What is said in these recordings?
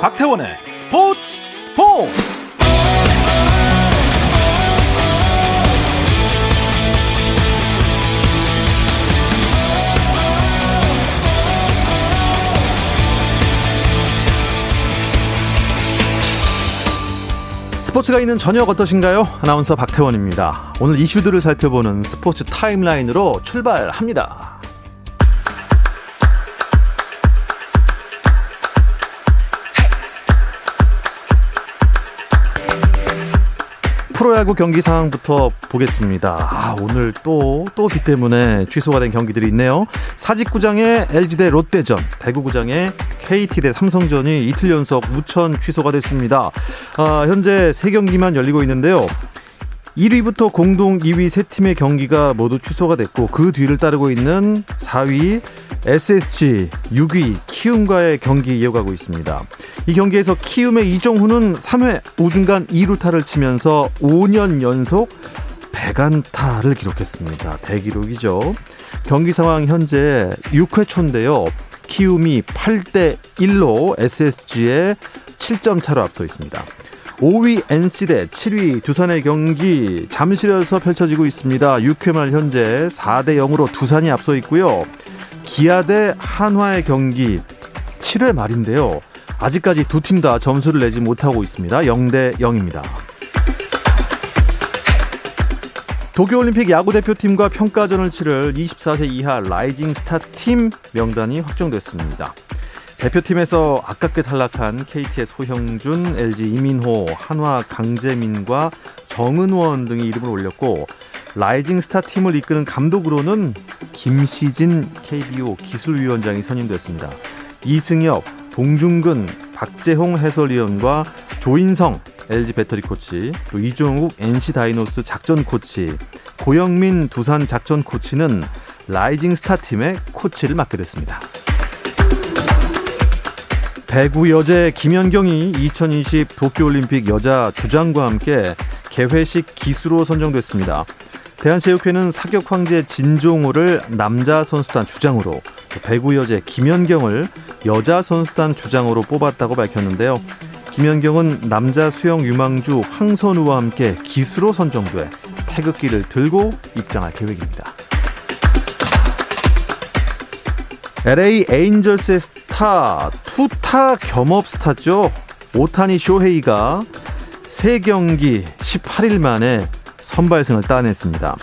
박태원의 스포츠 스포츠 스포츠가 있는 저녁 어떠신가요? 아나운서 박태원입니다. 오늘 이슈들을 살펴보는 스포츠 타임라인으로 출발합니다. 프로야구 경기 상황부터 보겠습니다. 아, 오늘 또, 또 비 때문에 취소가 된 경기들이 있네요. 사직구장의 LG 대 롯데전, 대구구장의 KT 대 삼성전이 이틀 연속 무천 취소가 됐습니다. 아, 현재 세 경기만 열리고 있는데요. 1위부터 공동 2위 세 팀의 경기가 모두 취소가 됐고 그 뒤를 따르고 있는 4위 SSG, 6위 키움과의 경기 이어가고 있습니다. 이 경기에서 키움의 이정훈은 3회 우중간 2루타를 치면서 5년 연속 100안타를 기록했습니다. 대기록이죠. 경기 상황 현재 6회 초인데요. 키움이 8대 1로 SSG에 7점 차로 앞서 있습니다. 5위 NC 대 7위 두산의 경기 잠실에서 펼쳐지고 있습니다. 6회 말 현재 4대 0으로 두산이 앞서 있고요. 기아 대 한화의 경기 7회 말인데요. 아직까지 두 팀 다 점수를 내지 못하고 있습니다. 0대 0입니다. 도쿄올림픽 야구대표팀과 평가전을 치를 24세 이하 rising star 팀 명단이 확정됐습니다. 대표팀에서 아깝게 탈락한 KT의 소형준, LG 이민호, 한화 강재민과 정은원 등이 이름을 올렸고 rising star 팀을 이끄는 감독으로는 김시진 KBO 기술위원장이 선임됐습니다. 이승엽, 봉중근, 박재홍 해설위원과 조인성 LG 배터리 코치, 또 이종욱 NC 다이노스 작전 코치, 고영민 두산 작전 코치는 rising star 팀의 코치를 맡게 됐습니다. 배구 여제 김연경이 2020 도쿄올림픽 여자 주장과 함께 개회식 기수로 선정됐습니다. 대한체육회는 사격 황제 진종호를 남자 선수단 주장으로 배구 여제 김연경을 여자 선수단 주장으로 뽑았다고 밝혔는데요. 김연경은 남자 수영 유망주 황선우와 함께 기수로 선정돼 태극기를 들고 입장할 계획입니다. LA 에인절스의 스타, 투타 겸업 스타죠. 오타니 쇼헤이가 세 경기 18일 만에 선발승을 따냈습니다.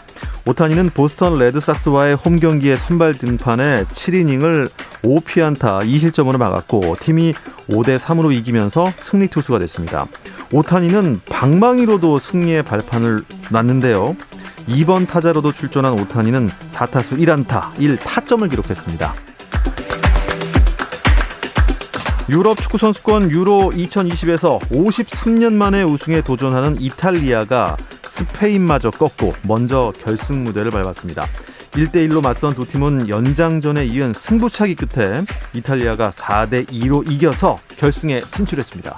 오타니는 보스턴 레드삭스와의 홈 경기의 선발 등판에 7이닝을 5피안타 2실점으로 막았고 팀이 5대 3으로 이기면서 승리 투수가 됐습니다. 오타니는 방망이로도 승리의 발판을 놨는데요. 2번 타자로도 출전한 오타니는 4타수 1안타 1타점을 기록했습니다. 유럽 축구 선수권 유로 2020에서 53년 만에 우승에 도전하는 이탈리아가 스페인마저 꺾고 먼저 결승 무대를 밟았습니다. 1대1로 맞선 두 팀은 연장전에 이은 승부차기 끝에 이탈리아가 4대2로 이겨서 결승에 진출했습니다.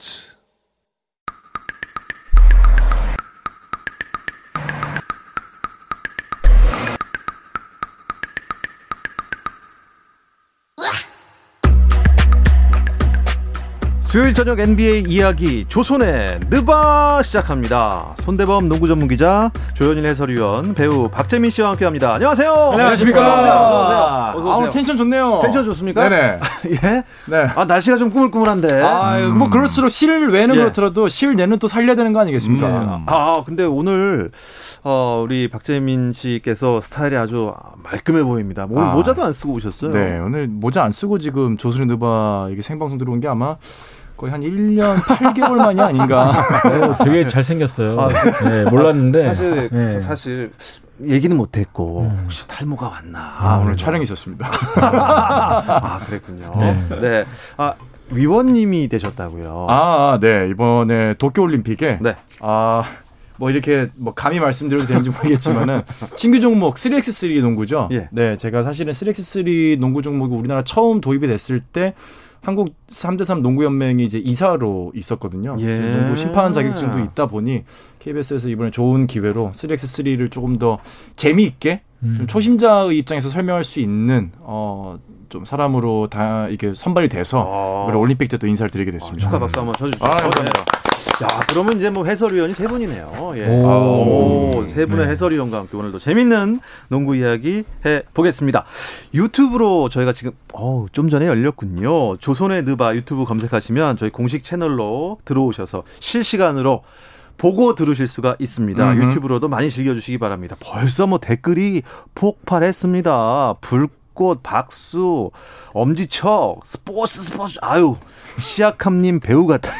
스 수요일 저녁 NBA 이야기 조선의 느바 시작합니다. 손대범 농구 전문 기자, 조현일 해설위원, 배우 박재민 씨와 함께합니다. 안녕하세요. 안녕하십니까. 어서 오세요. 어서 오세요. 아, 텐션 좋네요. 텐션 좋습니까? 네네. 예? 네. 아 날씨가 좀 꾸물꾸물한데. 아, 뭐 그럴수록 실 외는 예. 그렇더라도 실 내는 또 살려야 되는 거 아니겠습니까? 음. 아 근데 오늘 어, 우리 박재민 씨께서 스타일이 아주 말끔해 보입니다. 오늘 아. 모자도 안 쓰고 오셨어요. 네, 오늘 모자 안 쓰고 지금 조선의 누바 이게 생방송 들어온 게 아마 거의 한 1년 8개월 만이 아닌가. 어, 되게 잘생겼어요. 아, 네, 몰랐는데. 사실, 네. 사실, 얘기는 못했고, 음. 혹시 탈모가 왔나. 아, 오늘 촬영이 있었습니다. 아, 그랬군요. 네. 네. 아, 위원님이 되셨다고요. 아, 아 네. 이번에 도쿄올림픽에. 네. 아, 뭐 이렇게 뭐 감히 말씀드려도 되는지 모르겠지만은 신규 종목 3x3 농구죠. 예. 네, 제가 사실은 3x3 농구 종목이 우리나라 처음 도입이 됐을 때 한국 3대3 농구연맹이 이제 이사로 있었거든요. 예. 농구 심판 자격증도 있다 보니 KBS에서 이번에 좋은 기회로 3x3를 조금 더 재미있게 음. 좀 초심자의 입장에서 설명할 수 있는 어. 좀 사람으로 다 이게 선발이 돼서 아. 올림픽 때또 인사를 드리게 됐습니다. 아, 축하 박수 한번 쳐주시죠. 아, 감사합니다. 야, 그러면 이제 뭐 해설위원이 세 분이네요. 예. 오, 오, 세 분의 네. 해설위원과 함께 오늘도 재밌는 농구 이야기 해 보겠습니다. 유튜브로 저희가 지금 어, 좀 전에 열렸군요. 조선의 느바 유튜브 검색하시면 저희 공식 채널로 들어오셔서 실시간으로 보고 들으실 수가 있습니다. 음흠. 유튜브로도 많이 즐겨주시기 바랍니다. 벌써 뭐 댓글이 폭발했습니다. 불 꽃, 박수, 엄지척, 스포츠, 스포츠, 아유. 시아캄님 배우 같아요.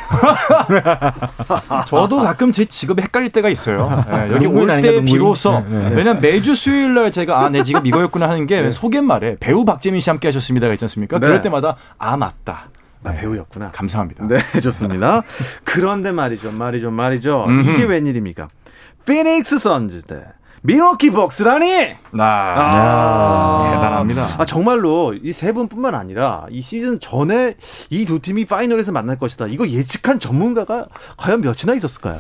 저도 가끔 제 직업이 헷갈릴 때가 있어요. 네, 여기 올 때 비로소 네, 네. 왜냐면 매주 수요일 날 제가 아 내 직업 이거였구나 하는 게 네. 소개말에 배우 박재민 씨 함께 하셨습니다가 있지 않습니까? 네. 그럴 때마다 아 맞다. 나 네. 배우였구나. 감사합니다. 네, 좋습니다. 그런데 말이죠, 말이죠, 말이죠. 이게 웬일입니까? 피닉스 선즈 대 미러키 벅스라니! 아, 아, 대단합니다. 아, 정말로 이 세 분뿐만 아니라 이 시즌 전에 이 두 팀이 파이널에서 만날 것이다. 이거 예측한 전문가가 과연 몇이나 있었을까요?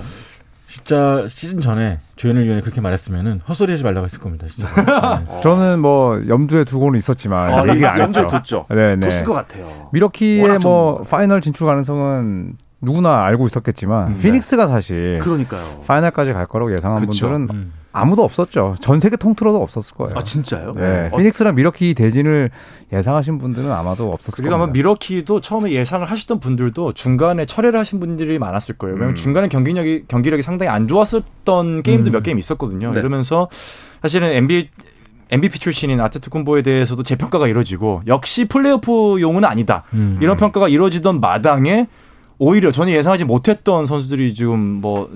진짜 시즌 전에 조현일 위원이 그렇게 말했으면은 헛소리 하지 말라고 했을 겁니다. 진짜. 네. 저는 뭐 염두에 두고는 있었지만 아, 얘기 안 염두에 뒀죠. 네, 네. 뒀을 것 같아요. 밀워키의 뭐 final 진출 가능성은 누구나 알고 있었겠지만 음, 피닉스가 사실 그러니까요. final까지 갈 거라고 예상한 그쵸. 분들은 음. 아무도 없었죠. 전 세계 통틀어도 없었을 거예요. 아 진짜요? 네. 어. 피닉스랑 밀워키 대진을 예상하신 분들은 아마도 없었을 거예요. 그리고 아마 밀워키도 처음에 예상을 하셨던 분들도 중간에 철회를 하신 분들이 많았을 거예요. 왜냐면 음. 중간에 경기력이 경기력이 상당히 안 좋았었던 게임도 음. 몇 게임 있었거든요. 네. 이러면서 사실은 NBA MVP 출신인 아테투쿤보에 대해서도 재평가가 이루어지고 역시 플레이오프용은 아니다. 음. 이런 평가가 이루어지던 마당에 오히려 저는 예상하지 못했던 선수들이 지금 뭐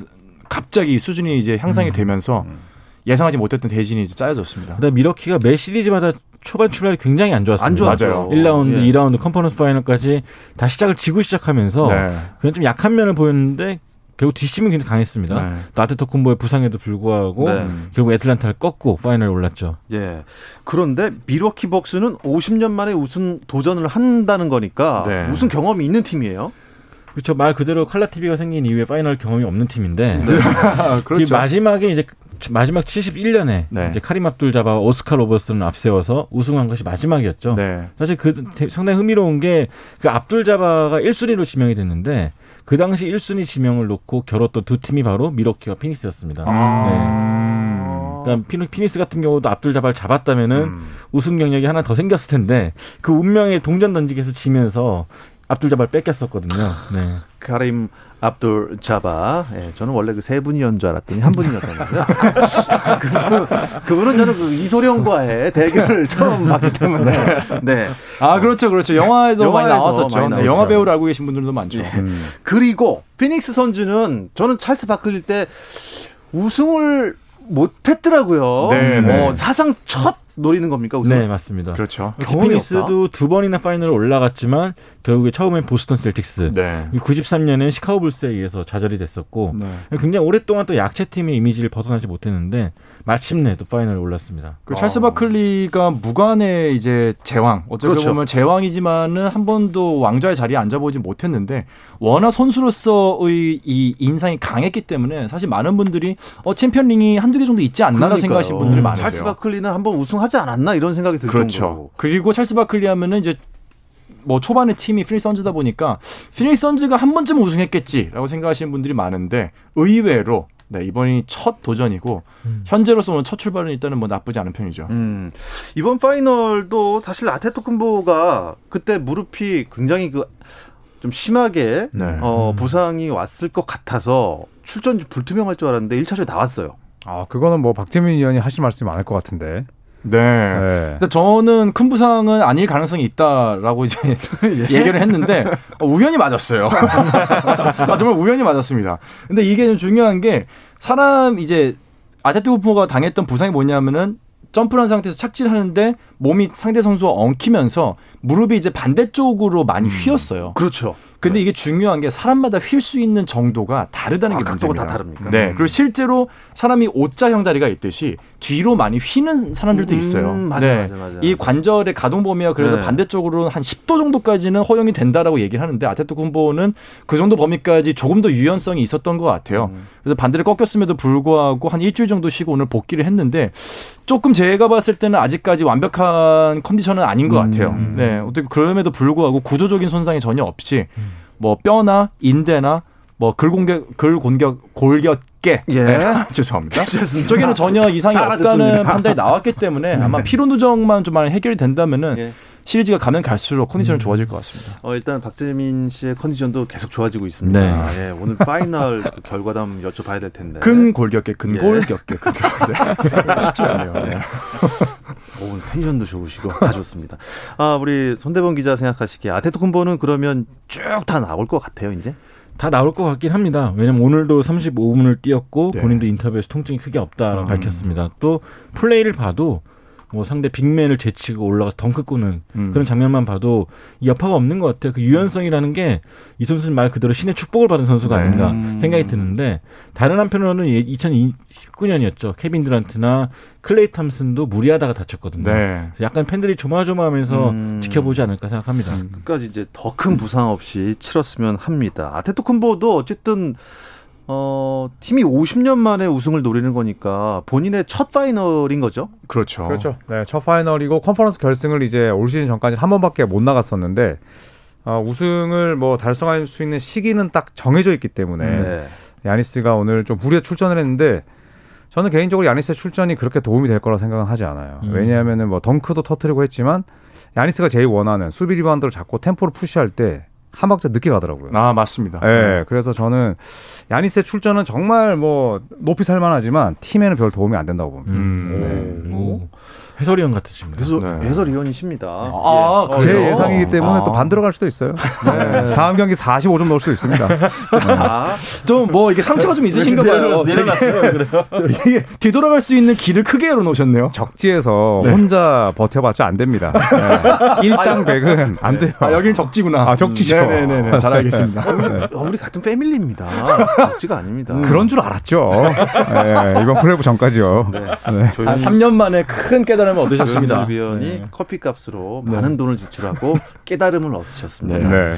갑자기 수준이 이제 향상이 음. 되면서 음. 예상하지 못했던 대진이 이제 짜여졌습니다. 근데 미러키가 매 시리즈마다 초반 출발이 굉장히 안 좋았어요. 안 좋았죠. 1라운드, 예. 2라운드 컨퍼런스 파이널까지 다 시작을 지고 시작하면서 네. 그냥 좀 약한 면을 보였는데 결국 뒷심은 굉장히 강했습니다. 네. 나테토쿤보의 부상에도 불구하고 네. 결국 애틀란타를 꺾고 파이널에 올랐죠. 예. 그런데 밀워키 벅스는 50년 만에 우승 도전을 한다는 거니까 네. 우승 경험이 있는 팀이에요. 그렇죠. 말 그대로 칼라 TV가 생긴 이후에 파이널 경험이 없는 팀인데 네. 그렇죠. 마지막에 이제 마지막 71년에 네. 이제 카림 압둘 자바 오스카 로버트슨을 앞세워서 우승한 것이 마지막이었죠. 네. 사실 그 상당히 흥미로운 게 그 압둘 자바가 1순위로 지명이 됐는데 그 당시 1순위 지명을 놓고 겨뤘던 두 팀이 바로 밀워키와 피닉스였습니다. 아~ 네. 그러니까 피닉스 같은 경우도 압둘 자바를 잡았다면은 음. 우승 경력이 하나 더 생겼을 텐데 그 운명의 동전 던지기에서 지면서 압둘 자바를 뺏겼었거든요. 네. 카림 압둘 자바. 예, 저는 원래 그 세 분이었는 줄 알았더니 한 분이었던 거요 그분은, 그분은 저는 그 이소룡과의 대결을 처음 봤기 때문에. 네. 아, 그렇죠. 그렇죠. 영화에서 많이 나왔었죠. 많이 네, 영화 배우를 알고 계신 분들도 많죠. 예. 음. 그리고 피닉스 선주는 저는 찰스 바클리 때 우승을 못 했더라고요. 네, 네. 어, 사상 첫 노리는 겁니까? 우승? 네, 맞습니다. 그렇죠. 피닉스도 두 번이나 파이널 올라갔지만 결국에 처음엔 보스턴 셀틱스, 네. 93년엔 시카고 불스에 의해서 좌절이 됐었고 네. 굉장히 오랫동안 또 약체 팀의 이미지를 벗어나지 못했는데 마침내 또 파이널에 올랐습니다. 그 찰스 바클리가 무관의 이제 제왕 어쩌면 그렇죠. 보면 제왕이지만은 한 번도 왕좌의 자리에 앉아보지 못했는데 워낙 선수로서의 이 인상이 강했기 때문에 사실 많은 분들이 어 챔피언링이 한두 개 정도 있지 않나라 생각하시는 분들이 많으세요. 찰스 바클리는 한 번 우승하지 않았나 이런 생각이 들 그렇죠. 정도로. 그리고 찰스 바클리 하면은 이제 뭐 초반에 팀이 피닉스 선즈다 보니까 피닉스 선즈가 한 번쯤 우승했겠지라고 생각하시는 분들이 많은데 의외로 네, 이번이 첫 도전이고 음. 현재로서는 첫 출발은 일단은 뭐 나쁘지 않은 편이죠. 음. 이번 파이널도 사실 아데토쿤보가 그때 무릎이 굉장히 그 좀 심하게 네. 어, 음. 부상이 왔을 것 같아서 출전 불투명할 줄 알았는데 1차전에 나왔어요. 아, 그거는 뭐 박재민 위원이 하실 말씀이 많을 것 같은데. 네. 네. 저는 큰 부상은 아닐 가능성이 있다라고 이제 예. 얘기를 했는데 어, 우연히 맞았어요. 아, 정말 우연히 맞았습니다. 근데 이게 좀 중요한 게 사람 이제 아테투코가 당했던 부상이 뭐냐면은 점프를 한 상태에서 착지를 하는데 몸이 상대 선수와 엉키면서 무릎이 이제 반대쪽으로 많이 음. 휘었어요. 그렇죠. 근데 네. 이게 중요한 게 사람마다 휠 수 있는 정도가 다르다는 아, 게 각도가 다 다릅니까? 네. 음. 그리고 실제로 사람이 O자형 다리가 있듯이 뒤로 많이 휘는 사람들도 음, 있어요. 음, 맞아, 네. 맞아, 맞아. 이 관절의 가동 범위가 그래서 네. 반대쪽으로 한 10도 정도까지는 허용이 된다라고 얘기를 하는데 아테토 군보는 그 정도 범위까지 조금 더 유연성이 있었던 것 같아요. 음. 그래서 반대를 꺾였음에도 불구하고 한 일주일 정도 쉬고 오늘 복귀를 했는데 조금 제가 봤을 때는 아직까지 완벽한 컨디션은 아닌 것 같아요. 음. 네. 어떻게 그럼에도 불구하고 구조적인 손상이 전혀 없이 음. 뭐 뼈나 인대나 뭐 글공격 글공격 골격계 예 네, 죄송합니다. 저기는 전혀 이상이 없다는 판단이 나왔기 때문에 네. 아마 피로 누적만 좀 해결이 된다면은 예. 시리즈가 가면 갈수록 컨디션은 음. 좋아질 것 같습니다. 어, 일단 박재민 씨의 컨디션도 계속 좋아지고 있습니다. 네. 예, 오늘 파이널 그 결과담 여쭤봐야 될 텐데. 근 골격계, 근골격계, 예. 근골격계. 쉽지 않네요. 네. 오늘 텐션도 좋으시고 다 좋습니다. 아, 우리 손대범 기자 생각하시기에 아데토쿤보는 그러면 쭉 다 나올 것 같아요, 이제? 다 나올 것 같긴 합니다. 왜냐면 오늘도 35분을 뛰었고 네. 본인도 인터뷰에서 통증이 크게 없다라고 음. 밝혔습니다. 또 플레이를 봐도 뭐 상대 빅맨을 제치고 올라가서 덩크 꽂는 음. 그런 장면만 봐도 여파가 없는 것 같아요. 그 유연성이라는 게 이 선수는 말 그대로 신의 축복을 받은 선수가 네. 아닌가 음. 생각이 드는데 다른 한편으로는 2019년이었죠. 케빈 듀란트나 클레이 탐슨도 무리하다가 다쳤거든요. 네. 약간 팬들이 조마조마하면서 음. 지켜보지 않을까 생각합니다. 음. 끝까지 이제 더 큰 부상 없이 치렀으면 합니다. 아데토쿤보도 어쨌든 어, 팀이 50년 만에 우승을 노리는 거니까 본인의 첫 파이널인 거죠? 그렇죠. 그렇죠. 네, 첫 파이널이고 컨퍼런스 결승을 이제 올 시즌 전까지 한 번밖에 못 나갔었는데 어, 우승을 뭐 달성할 수 있는 시기는 딱 정해져 있기 때문에 네. 야니스가 오늘 좀 무리해 출전을 했는데 저는 개인적으로 야니스의 출전이 그렇게 도움이 될 거라 생각은 하지 않아요. 음. 왜냐하면은 뭐 덩크도 터트리고 했지만 야니스가 제일 원하는 수비 리바운드를 잡고 템포를 푸시할 때 한 박자 늦게 가더라고요. 아 맞습니다. 예, 네, 그래서 저는 야니스의 출전은 정말 뭐 높이 살만하지만 팀에는 별 도움이 안 된다고 봅니다. 음. 네. 오. 해설위원 같으십니다. 그래서 네. 해설위원이십니다. 아, 예. 제 예상이기 때문에 아. 또 반대로 갈 수도 있어요. 네. 다음 경기 45점 넣을 수도 있습니다. 아. 좀 뭐 이게 상처가 좀 있으신가 봐요. 내려놨어요. 그래요. 이게 뒤돌아갈 수 있는 길을 크게 열어놓으셨네요. 적지에서 네. 혼자 버텨봤자 안 됩니다. 네. 일당백은 안 돼요. 아, 여기는 적지구나. 아, 적지죠. 네네네. 잘 알겠습니다. 아, 우리, 어, 우리, 같은 패밀리입니다. 적지가 아닙니다. 음. 그런 줄 알았죠. 네, 이번 플레이오프 전까지요. 네. 네. 한 3년 만에 큰 깨달음 깨달음을 얻으셨습니다. 위원이 네. 커피값으로 네. 많은 돈을 지출하고 깨달음을 얻으셨습니다. 네.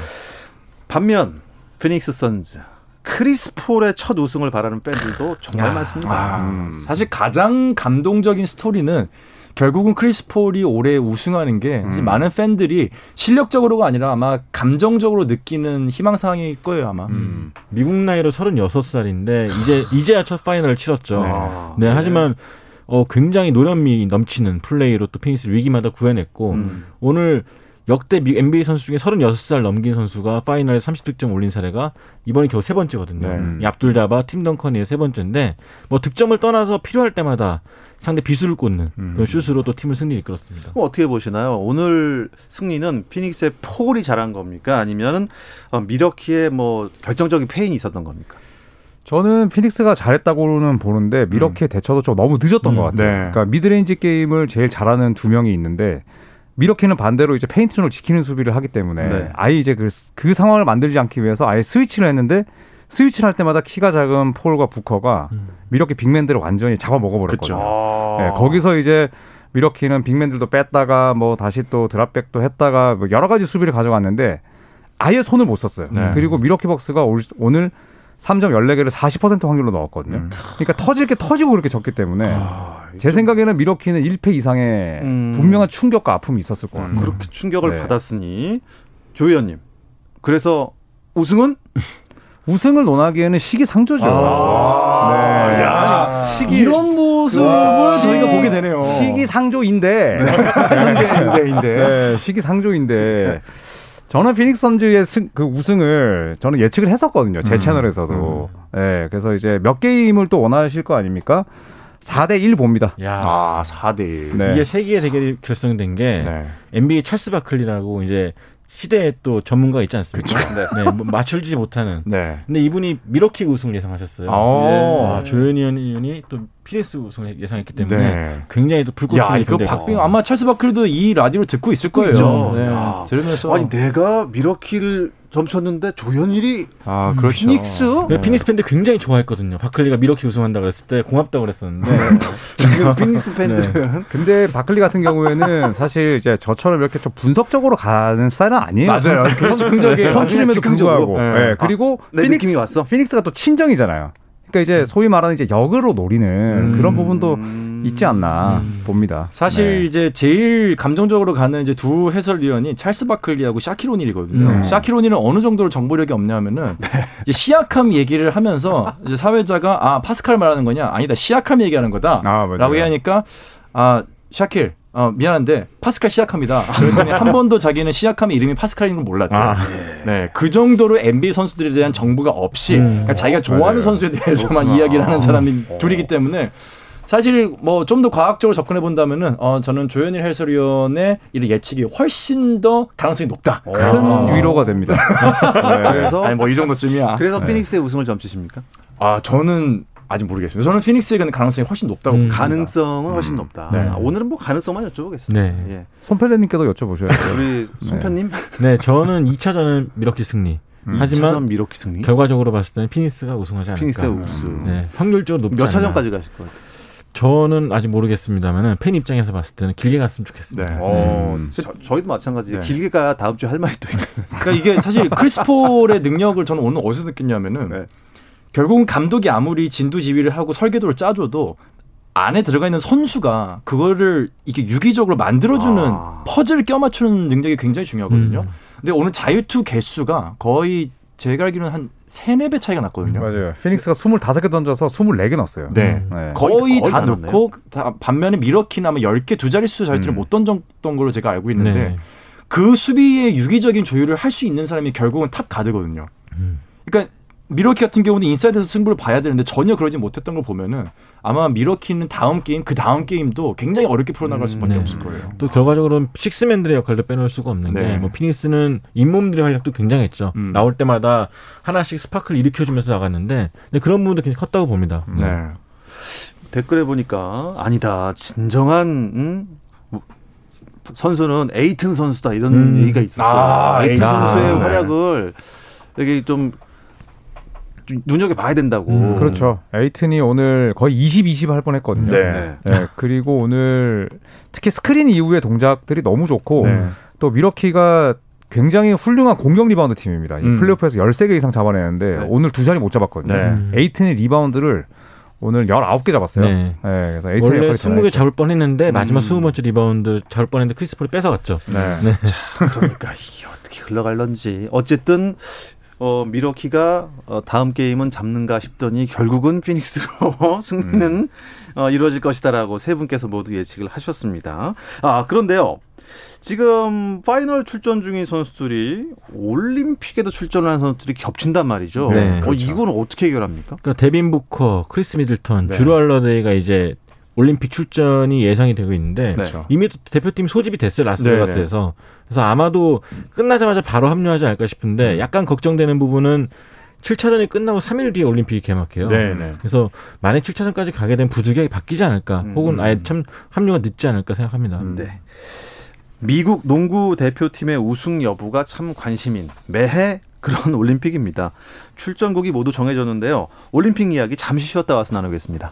반면 피닉스 선즈 크리스 폴의 첫 우승을 바라는 팬들도 정말 아, 많습니다. 아, 음. 사실 가장 감동적인 스토리는 결국은 크리스 폴이 올해 우승하는 게 음. 많은 팬들이 실력적으로가 아니라 아마 감정적으로 느끼는 희망사항일 거예요 아마. 음. 미국 나이로 36살인데 이제 이제야 첫 파이널을 치렀죠. 네, 네 하지만 어, 굉장히 노련미 넘치는 플레이로 또 피닉스를 위기마다 구해냈고 음. 오늘 역대 NBA 선수 중에 36살 넘긴 선수가 파이널에 30득점 올린 사례가 이번이 겨우 세 번째거든요. 네. 압둘 자바, 팀 던컨 이외 세 번째인데 뭐 득점을 떠나서 필요할 때마다 상대 비수를 꽂는 음. 그런 슛으로 또 팀을 승리 이끌었습니다. 어떻게 보시나요? 오늘 승리는 피닉스의 포골이 잘한 겁니까? 아니면 어, 밀워키의 뭐 결정적인 패인이 있었던 겁니까? 저는 피닉스가 잘했다고는 보는데 밀워키의 음. 대처도 좀 너무 늦었던 음, 것 같아요. 네. 그러니까 미드레인지 게임을 제일 잘하는 두 명이 있는데 밀워키는 반대로 이제 페인트존을 지키는 수비를 하기 때문에 네. 아예 이제 그, 그 상황을 만들지 않기 위해서 아예 스위치를 했는데 스위치를 할 때마다 키가 작은 폴과 부커가 음. 미러키 빅맨들을 완전히 잡아먹어버렸거든요. 아. 네, 거기서 이제 미러키는 빅맨들도 뺐다가 뭐 다시 또 드랍백도 했다가 뭐 여러 가지 수비를 가져갔는데 아예 손을 못 썼어요. 네. 그리고 미러키 벅스가 오늘 3점 14개를 40% 확률로 넣었거든요. 음. 그러니까 터질 게 터지고 그렇게 졌기 때문에 아, 제 생각에는 미러키는 1패 이상의 음. 분명한 충격과 아픔이 있었을 것 같아요. 그렇게 충격을 네. 받았으니 조 의원님. 그래서 우승은 우승을 논하기에는 시기상조죠. 아, 네. 야, 시기 이런 모습을 저희가 보게 되네요. 시기상조인데. 네. 인데, 인데, 인데. 네, 시기상조인데. 저는 피닉스 선즈의 승, 그 우승을 저는 예측을 했었거든요. 제 음, 채널에서도. 음. 네, 그래서 이제 몇 게임을 또 원하실 거 아닙니까? 4대 1 봅니다. 야. 아, 4대 1. 네. 이게 세계의 대결이 결성된 게 네. NBA 찰스 바클리라고 이제 시대에 또 전문가 있지 않습니까? 네. 네. 뭐 맞추질 못하는. 네. 근데 이분이 밀워키 우승을 예상하셨어요. 네. 아, 조현일 위원이 또 피닉스 우승을 예상했기 때문에 네. 굉장히 또 불꽃이 야, 이거 박빙 아마 찰스 바클리도 이 라디오를 듣고 있을 거예요. 네. 들으면서 아니 내가 밀워키를 점쳤는데 조현일이 아 그렇죠. 피닉스 네. 피닉스 팬들 굉장히 좋아했거든요. 바클리가 밀워키 우승한다 그랬을 때 고맙다고 그랬었는데 네. 지금 피닉스 팬들은 네. 근데 바클리 같은 경우에는 사실 이제 저처럼 이렇게 좀 분석적으로 가는 스타일은 아니에요. 맞아요. 긍정적인 선출임에도 불구하고 네. 네. 그리고 아, 피닉스, 느낌이 왔어. 피닉스가 또 친정이잖아요. 그러니까 이제 소위 말하는 이제 역으로 노리는 음. 그런 부분도 있지 않나 음. 봅니다. 사실 네. 이제 제일 감정적으로 가는 이제 두 해설위원이 찰스 바클리하고 샤키로닐이거든요. 음. 샤키로닐은 어느 정도로 정보력이 없냐면은 네. 이제 시약함 얘기를 하면서 이제 사회자가 아 파스칼 말하는 거냐 아니다 시약함 얘기하는 거다라고 아, 얘기하니까 아 샤킬 어, 미안한데 파스칼 시약합니다. 그랬더니 한 번도 자기는 시약함의 이름이 파스칼인 걸 몰랐대. 아. 네, 그 정도로 NBA 선수들에 대한 정보가 없이 음. 그러니까 자기가 좋아하는 맞아요. 선수에 대해서만 그 이야기를 하는 사람이 어. 둘이기 때문에 사실 뭐 좀 더 과학적으로 접근해 본다면은 어 저는 조현일 해설위원의 이 예측이 훨씬 더 가능성이 높다. 큰 아. 위로가 됩니다. 네. 그래서 아니 뭐 이 정도쯤이야. 그래서 네. 피닉스의 우승을 점치십니까? 아 저는 아직 모르겠습니다. 저는 피닉스의 가능성이 훨씬 높다고 음. 봅니다. 가능성은 훨씬 음. 높다. 네. 아, 오늘은 뭐 가능성만 여쭤보겠습니다. 네. 예. 손펠레님께도 여쭤보셔야죠. 우리 손편님? 네. 네, 저는 2차전은 미러키 승리. 음. 하지만 미러키 승리? 결과적으로 봤을 때는 피닉스가 우승하지 않을까. 피닉스가 우승. 네, 확률적으로 높지 몇 차전까지 가실 것 같아요? 저는 아직 모르겠습니다만은 팬 입장에서 봤을 때는 길게 갔으면 좋겠습니다. 네. 어, 음. 저, 저희도 마찬가지예요. 네. 길게 가 다음 주에 할 말이 또 있고. 그러니까 이게 사실 크리스폴의 능력을 저는 오늘 어디서 느꼈냐면은 네. 결국은 감독이 아무리 진두 지휘를 하고 설계도를 짜줘도 안에 들어가 있는 선수가 그거를 이게 유기적으로 만들어주는 아. 퍼즐을 껴맞추는 능력이 굉장히 중요하거든요. 음. 근데 오늘 자유투 개수가 거의 제가 알기로는 한 3, 4배 차이가 났거든요. 맞아요. 피닉스가 25개 던져서 24개 넣었어요. 네. 네. 거의, 거의, 다, 넣고 다 반면에 밀워키나 아마 10개 두 자릿수 자유투를 음. 못 던졌던 걸로 제가 알고 있는데 네. 그 수비의 유기적인 조율을 할 수 있는 사람이 결국은 탑 가드거든요. 음. 그러니까 밀워키 같은 경우는 인사이드에서 승부를 봐야 되는데 전혀 그러지 못했던 걸 보면은 아마 밀워키는 다음 게임 그 다음 게임도 굉장히 어렵게 풀어나갈 음, 수밖에 네. 없을 거예요. 또 결과적으로는 식스맨들의 역할도 빼놓을 수가 없는 네. 게뭐 피닉스는 잇몸들의 활약도 굉장했죠. 음. 나올 때마다 하나씩 스파크를 일으켜주면서 나갔는데 그런 부분도 굉장히 컸다고 봅니다. 네. 음. 댓글에 보니까 아니다 진정한 음? 선수는 에이튼 선수다 이런 음. 얘기가 있었어요. 아, 에이튼 선수의 아, 활약을 여기 좀 눈여겨 봐야 된다고. 음, 그렇죠. 에이튼이 오늘 거의 20, 20 할 뻔했거든요. 네. 네. 그리고 오늘 특히 스크린 이후의 동작들이 너무 좋고 네. 또 밀워키가 굉장히 훌륭한 공격 리바운드 팀입니다. 음. 플레이오프에서 13개 이상 잡아내는데 네. 오늘 두 자리 못 잡았거든요. 네. 음. 에이튼의 리바운드를 오늘 19개 잡았어요. 네. 네 그래서 에이튼 원래 20개 잡을 뻔 했는데 마지막 음. 20번째 리바운드 잡을 뻔 했는데 크리스폴이 뺏어갔죠. 네. 네. 자, 그러니까 이게 어떻게 흘러갈런지 어쨌든 어, 밀워키가 어, 다음 게임은 잡는가 싶더니 결국은 피닉스로 승리는 음. 어, 이루어질 것이다라고 세 분께서 모두 예측을 하셨습니다. 아, 그런데요. 지금 파이널 출전 중인 선수들이 올림픽에도 출전하는 선수들이 겹친단 말이죠. 네, 어, 그렇죠. 어, 이거는 어떻게 해결합니까? 그러니까 데빈 부커, 크리스 미들턴, 네. 즈루 할러데이가 이제 올림픽 출전이 예상이 되고 있는데 네. 이미 대표팀 소집이 됐어요 라스베가스에서 그래서 아마도 끝나자마자 바로 합류하지 않을까 싶은데 음. 약간 걱정되는 부분은 7차전이 끝나고 3일 뒤에 올림픽이 개막해요. 네네. 그래서 만약 7차전까지 가게 되면 부득이하게 바뀌지 않을까, 음. 혹은 아예 참 합류가 늦지 않을까 생각합니다. 음. 네. 미국 농구 대표팀의 우승 여부가 참 관심인 매해 그런 올림픽입니다. 출전국이 모두 정해졌는데요. 올림픽 이야기 잠시 쉬었다 와서 나누겠습니다.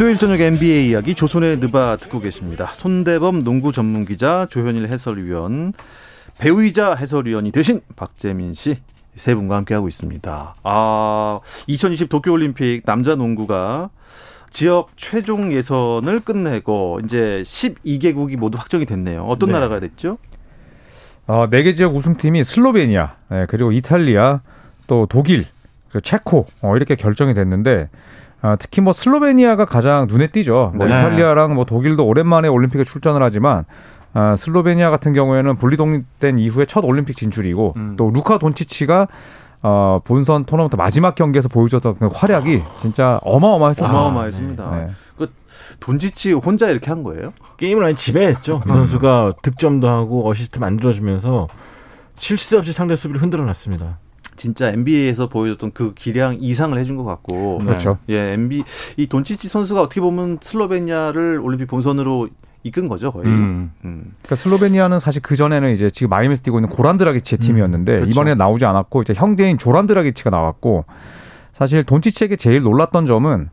수요일 저녁 NBA 이야기 조선의 느바 듣고 계십니다. 손대범 농구 전문 기자 조현일 해설위원 배우이자 해설위원이 되신 박재민 씨 세 분과 함께하고 있습니다. 아, 2020 도쿄올림픽 남자 농구가 지역 최종 예선을 끝내고 이제 12개국이 모두 확정이 됐네요. 어떤 네. 나라가 됐죠? 어, 4개 지역 우승팀이 슬로베니아, 네, 그리고 이탈리아, 또 독일, 체코 어, 이렇게 결정이 됐는데 아, 특히 뭐 슬로베니아가 가장 눈에 띄죠. 뭐 네. 이탈리아랑 뭐 독일도 오랜만에 올림픽에 출전을 하지만 아, 슬로베니아 같은 경우에는 분리 독립된 이후에 첫 올림픽 진출이고 음. 또 루카 돈치치가 어, 본선 토너먼트 마지막 경기에서 보여줬던 그 활약이 진짜 어마어마했었어요. 어마어마했습니다. 네. 그 돈치치 혼자 이렇게 한 거예요? 게임을 아니 지배했죠. 이 선수가 득점도 하고 어시스트 만들어주면서 실수 없이 상대 수비를 흔들어 놨습니다. 진짜 NBA에서 보여줬던 그 기량 이상을 해준 것 같고. 그렇죠. 예, NBA 이 돈치치 선수가 어떻게 보면 슬로베니아를 올림픽 본선으로 이끈 거죠 거의. 음. 음. 그러니까 슬로베니아는 사실 그 전에는 이제 지금 마이애미에서 뛰고 있는 고란드라기치의 음. 팀이었는데 그렇죠. 이번에 나오지 않았고 이제 형제인 조란드라기치가 나왔고 사실 돈치치에게 제일 놀랐던 점은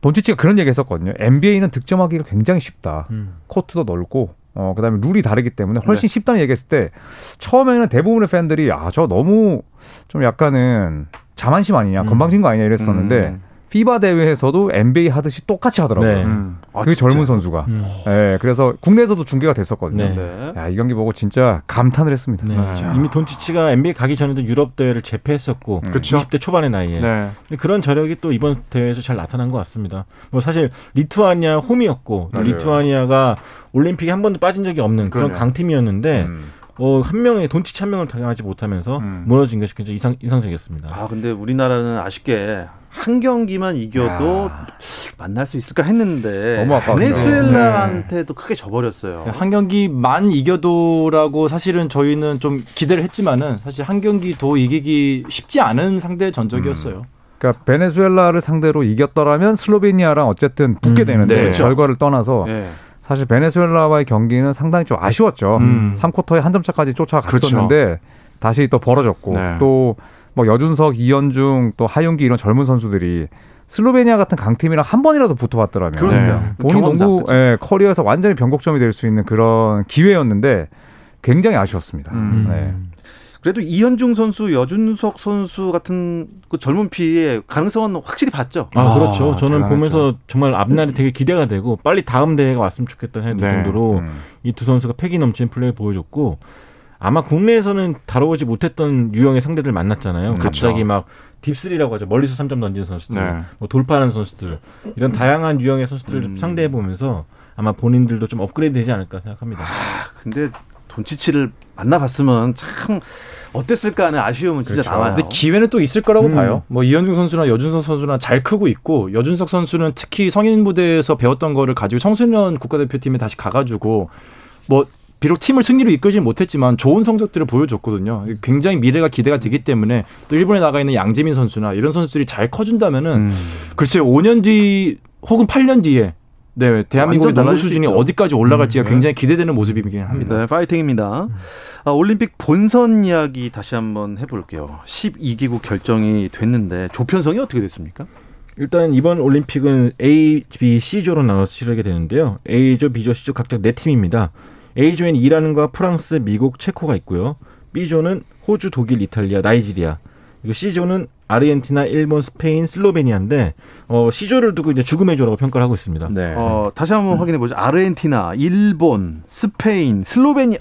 돈치치가 그런 얘기했었거든요. NBA는 득점하기가 굉장히 쉽다. 음. 코트도 넓고 어 그다음에 룰이 다르기 때문에 훨씬 네. 쉽다는 얘기했을 때 처음에는 대부분의 팬들이 아 저 너무 좀 약간은 자만심 아니냐 건방진 거 아니냐 이랬었는데. 음. 피바 대회에서도 NBA 하듯이 똑같이 하더라고요. 네. 음. 아, 그 젊은 선수가. 음. 네, 그래서 국내에서도 중계가 됐었거든요. 네. 야, 이 경기 보고 진짜 감탄을 했습니다. 네. 네. 이미 돈치치가 NBA 가기 전에도 유럽 대회를 제패했었고 음. 20대 초반의 나이에 네. 그런 저력이 또 이번 대회에서 잘 나타난 것 같습니다. 뭐 사실 리투아니아 홈이었고 리투아니아가 올림픽에 한 번도 빠진 적이 없는 그런 그러네. 강팀이었는데. 음. 어, 한 명의 돈치치 한 명을 당하지 못하면서 음. 무너진 것이 굉장히 이상, 인상적이었습니다. 아, 근데 우리나라는 아쉽게 한 경기만 이겨도 야. 만날 수 있을까 했는데 너무 아깝죠. 베네수엘라한테도 네. 크게 져버렸어요. 한 경기만 이겨도라고 사실은 저희는 좀 기대를 했지만은 사실 한 경기 더 이기기 쉽지 않은 상대 전적이었어요. 음. 그러니까 베네수엘라를 상대로 이겼더라면 슬로베니아랑 어쨌든 붙게 음, 되는데 네. 결과를 떠나서 네. 사실 베네수엘라와의 경기는 상당히 좀 아쉬웠죠. 음. 3쿼터에 한 점 차까지 쫓아갔었는데 그렇죠. 다시 또 벌어졌고 네. 또뭐 여준석, 이현중, 또 하윤기 이런 젊은 선수들이 슬로베니아 같은 강팀이랑 한 번이라도 붙어봤더라면 그러니까. 네. 본인 농구 예, 커리어에서 완전히 변곡점이 될 수 있는 그런 기회였는데 굉장히 아쉬웠습니다. 음. 네. 그래도 이현중 선수, 여준석 선수 같은 그 젊은 피의 가능성은 확실히 봤죠. 아, 그렇죠. 아, 저는 대단하죠. 보면서 정말 앞날이 되게 기대가 되고 빨리 다음 대회가 왔으면 좋겠다는 생각이 네. 정도로 음. 이두 선수가 패기 넘치는 플레이를 보여줬고 아마 국내에서는 다뤄보지 못했던 유형의 상대들 만났잖아요. 그렇죠. 갑자기 막 딥스리라고 하죠. 멀리서 3점 던지는 선수들, 네. 뭐 돌파하는 선수들 이런 다양한 유형의 선수들을 음. 상대해 보면서 아마 본인들도 좀 업그레이드 되지 않을까 생각합니다. 아, 근데 돈치치를 만나봤으면 참 어땠을까 하는 아쉬움은 진짜 그렇죠. 나와요. 근데 기회는 또 있을 거라고 음. 봐요. 뭐 이현중 선수나 여준석 선수나 잘 크고 있고 여준석 선수는 특히 성인 무대에서 배웠던 거를 가지고 청소년 국가대표팀에 다시 가가지고 뭐 비록 팀을 승리로 이끌지 못했지만 좋은 성적들을 보여줬거든요. 굉장히 미래가 기대가 되기 때문에 또 일본에 나가 있는 양재민 선수나 이런 선수들이 잘 커준다면은 음. 글쎄 5년 뒤 혹은 8년 뒤에 네, 대한민국의 농구 수준이 어디까지 올라갈지가 음, 네. 굉장히 기대되는 모습이긴 합니다. 네, 파이팅입니다. 아, 올림픽 본선 이야기 다시 한번 해볼게요. 12개국 결정이 됐는데 조편성이 어떻게 됐습니까? 일단 이번 올림픽은 A, B, C조로 나눠서 치르게 되는데요. A조, B조, C조 각각 4팀입니다. A조엔 이란과 프랑스, 미국, 체코가 있고요. B조는 호주, 독일, 이탈리아, 나이지리아. 그리고 C조는 아르헨티나, 일본, 스페인, 슬로베니아인데 어, C조를 두고 이제 죽음의 조라고 평가를 하고 있습니다. 네. 어, 다시 한번 음. 확인해 보죠. 아르헨티나, 일본, 스페인, 슬로베니아.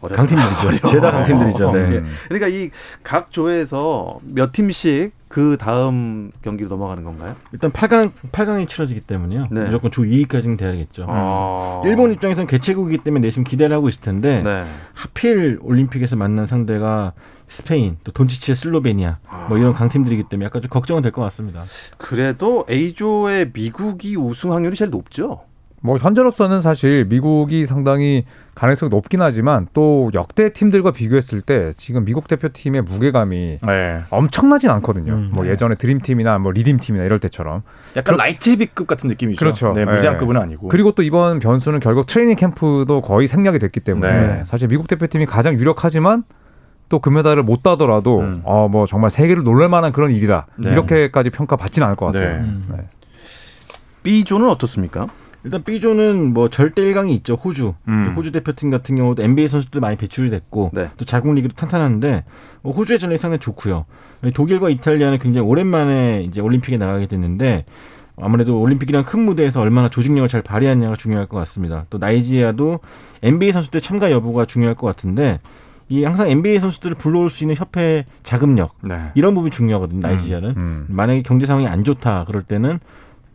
강팀들이죠. 죄다 강팀들이죠. 네. 네. 그러니까 이 각 조에서 몇 팀씩 그 다음 경기로 넘어가는 건가요? 일단 8강 8강이 치러지기 때문에요. 네. 무조건 주 2위까지는 돼야겠죠. 아. 일본 입장에서는 개최국이기 때문에 내심 기대를 하고 있을 텐데 네. 하필 올림픽에서 만난 상대가 스페인, 또 돈치치의 슬로베니아 뭐 이런 강팀들이기 때문에 약간 좀 걱정은 될 것 같습니다. 그래도 A조의 미국이 우승 확률이 제일 높죠. 뭐 현재로서는 사실 미국이 상당히 가능성이 높긴 하지만 또 역대 팀들과 비교했을 때 지금 미국 대표팀의 무게감이 네. 엄청나진 않거든요. 음, 뭐 네. 예전에 드림팀이나 뭐 Redeem Team이나 이럴 때처럼 약간 그, 라이트 헤비급 같은 느낌이죠. 그렇죠. 네, 무제한급은 네. 아니고. 그리고 또 이번 변수는 결국 트레이닝 캠프도 거의 생략이 됐기 때문에 네. 사실 미국 대표팀이 가장 유력하지만 또 금메달을 못 따더라도 음. 어뭐 정말 세계를 놀랄 만한 그런 일이다. 네. 이렇게까지 평가받지는 않을 것 같아요. 네. B조는 어떻습니까? 일단 B조는 뭐 절대 1강이 있죠. 호주. 음. 호주 대표팀 같은 경우도 NBA 선수들 많이 배출이 됐고 네. 또 자국 리그도 탄탄한데 뭐 호주의 전력이 상당히 좋고요. 독일과 이탈리아는 굉장히 오랜만에 이제 올림픽에 나가게 됐는데 아무래도 올림픽이란 큰 무대에서 얼마나 조직력을 잘 발휘하느냐가 중요할 것 같습니다. 또 나이지리아도 NBA 선수들 참가 여부가 중요할 것 같은데 이 항상 NBA 선수들을 불러올 수 있는 협회 자금력 네. 이런 부분이 중요하거든요. 나이지리아는 음, 음. 만약에 경제 상황이 안 좋다 그럴 때는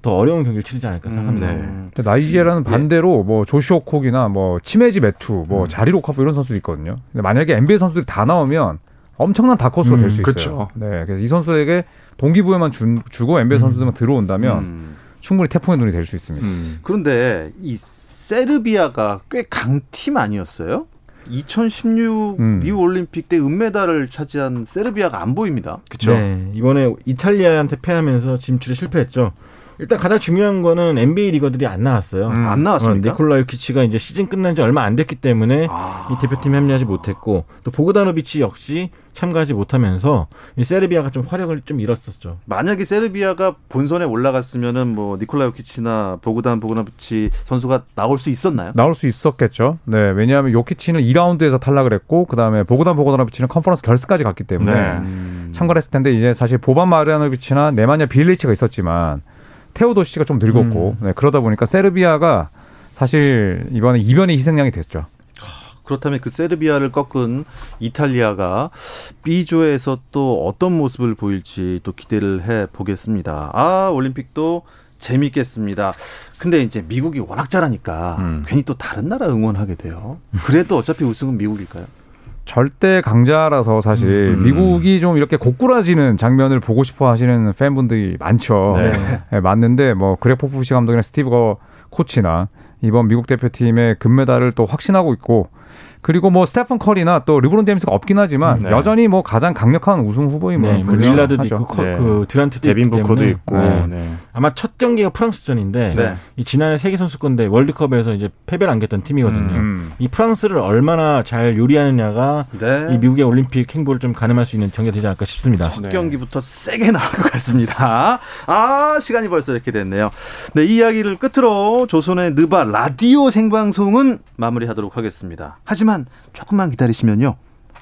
더 어려운 경기를 치르지 않을까 생각합니다. 음, 네. 나이지리아는 반대로 예. 뭐 조시 오코기나 뭐 치메지 메투, 뭐 음. 자릴 오카포 이런 선수도 있거든요. 근데 만약에 NBA 선수들이 다 나오면 엄청난 다크호스가 음, 될수 있어요. 그쵸. 네, 그래서 이 선수에게 동기부여만 주, 고 NBA 음. 선수들만 들어온다면 음. 충분히 태풍의 눈이 될 수 있습니다. 음. 그런데 이 세르비아가 꽤 강팀 아니었어요? 2016 음. 리우 올림픽 때 은메달을 차지한 세르비아가 안 보입니다. 그렇죠. 네, 이번에 이탈리아한테 패하면서 진출에 실패했죠. 일단 가장 중요한 거는 NBA 리거들이 안 나왔어요. 음. 안 나왔습니까? 어, 니콜라 요키치가 이제 시즌 끝난 지 얼마 안 됐기 때문에 아. 이 대표팀에 합류하지 못했고 또 보그다노비치 역시 참가하지 못하면서 이 세르비아가 좀 화력을 좀 잃었었죠. 만약에 세르비아가 본선에 올라갔으면은 뭐 니콜라 요키치나 보그단 보그다노비치 선수가 나올 수 있었나요? 나올 수 있었겠죠. 네, 왜냐하면 요키치는 2라운드에서 탈락을 했고 그다음에 보그단 보그다노비치는 컨퍼런스 결승까지 갔기 때문에 네. 음. 참가를 했을 텐데 이제 사실 보반 마르아노비치나 네마냐 빌리치가 있었지만 테오도시가 좀 늙었고 음. 네, 그러다 보니까 세르비아가 사실 이번에 이변의 희생양이 됐죠. 그렇다면 그 세르비아를 꺾은 이탈리아가 B조에서 또 어떤 모습을 보일지 또 기대를 해 보겠습니다. 아, 올림픽도 재밌겠습니다. 근데 이제 미국이 워낙 잘하니까 음. 괜히 또 다른 나라 응원하게 돼요. 그래도 어차피 우승은 미국일까요? 절대 강자라서 사실 음. 미국이 좀 이렇게 고꾸라지는 장면을 보고 싶어 하시는 팬분들이 많죠. 네. 네, 맞는데 뭐 그렉 포포비치 감독이나 스티브 커 코치나 이번 미국 대표팀의 금메달을 또 확신하고 있고 그리고 뭐 스테픈 커리나 또 르브론 제임스가 없긴 하지만 네. 여전히 뭐 가장 강력한 우승 후보임을 네, 뭐 릴라드도 있고 커, 네. 그 듀란트도 데빈 부커도 있고 네. 네. 아마 첫 경기가 프랑스전인데 네. 이 지난해 세계 선수권대 월드컵에서 이제 패배를 안겼던 팀이거든요. 음. 이 프랑스를 얼마나 잘 요리하느냐가 네. 이 미국의 올림픽 행보를 좀 가늠할 수 있는 경기가 되지 않을까 싶습니다. 첫 경기부터 세게 나올 것 같습니다. 아 시간이 벌써 이렇게 됐네요. 네, 이 이야기를 끝으로 조선의 느바 라디오 생방송은 마무리하도록 하겠습니다. 하지만 조금만 기다리시면요.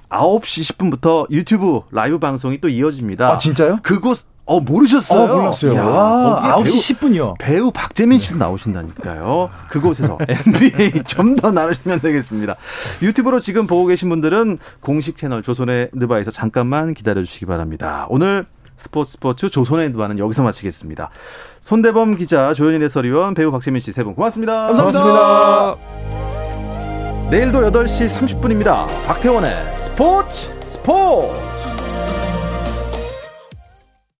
9시 10분부터 유튜브 라이브 방송이 또 이어집니다. 아, 진짜요? 그곳 어 모르셨어요? 어, 몰랐어요. 야, 와, 9시 배우, 10분이요. 배우 박재민 씨도 나오신다니까요. 그곳에서 NBA 좀 더 나누시면 되겠습니다. 유튜브로 지금 보고 계신 분들은 공식 채널 조선의 느바에서 잠깐만 기다려 주시기 바랍니다. 오늘 스포츠 스포츠 조선의 느바는 여기서 마치겠습니다. 손대범 기자, 조현일 해설위원, 배우 박재민 씨 세 분 고맙습니다. 감사합니다. 고맙습니다. 내일도 8시 30분입니다. 박태원의 스포츠 스포츠!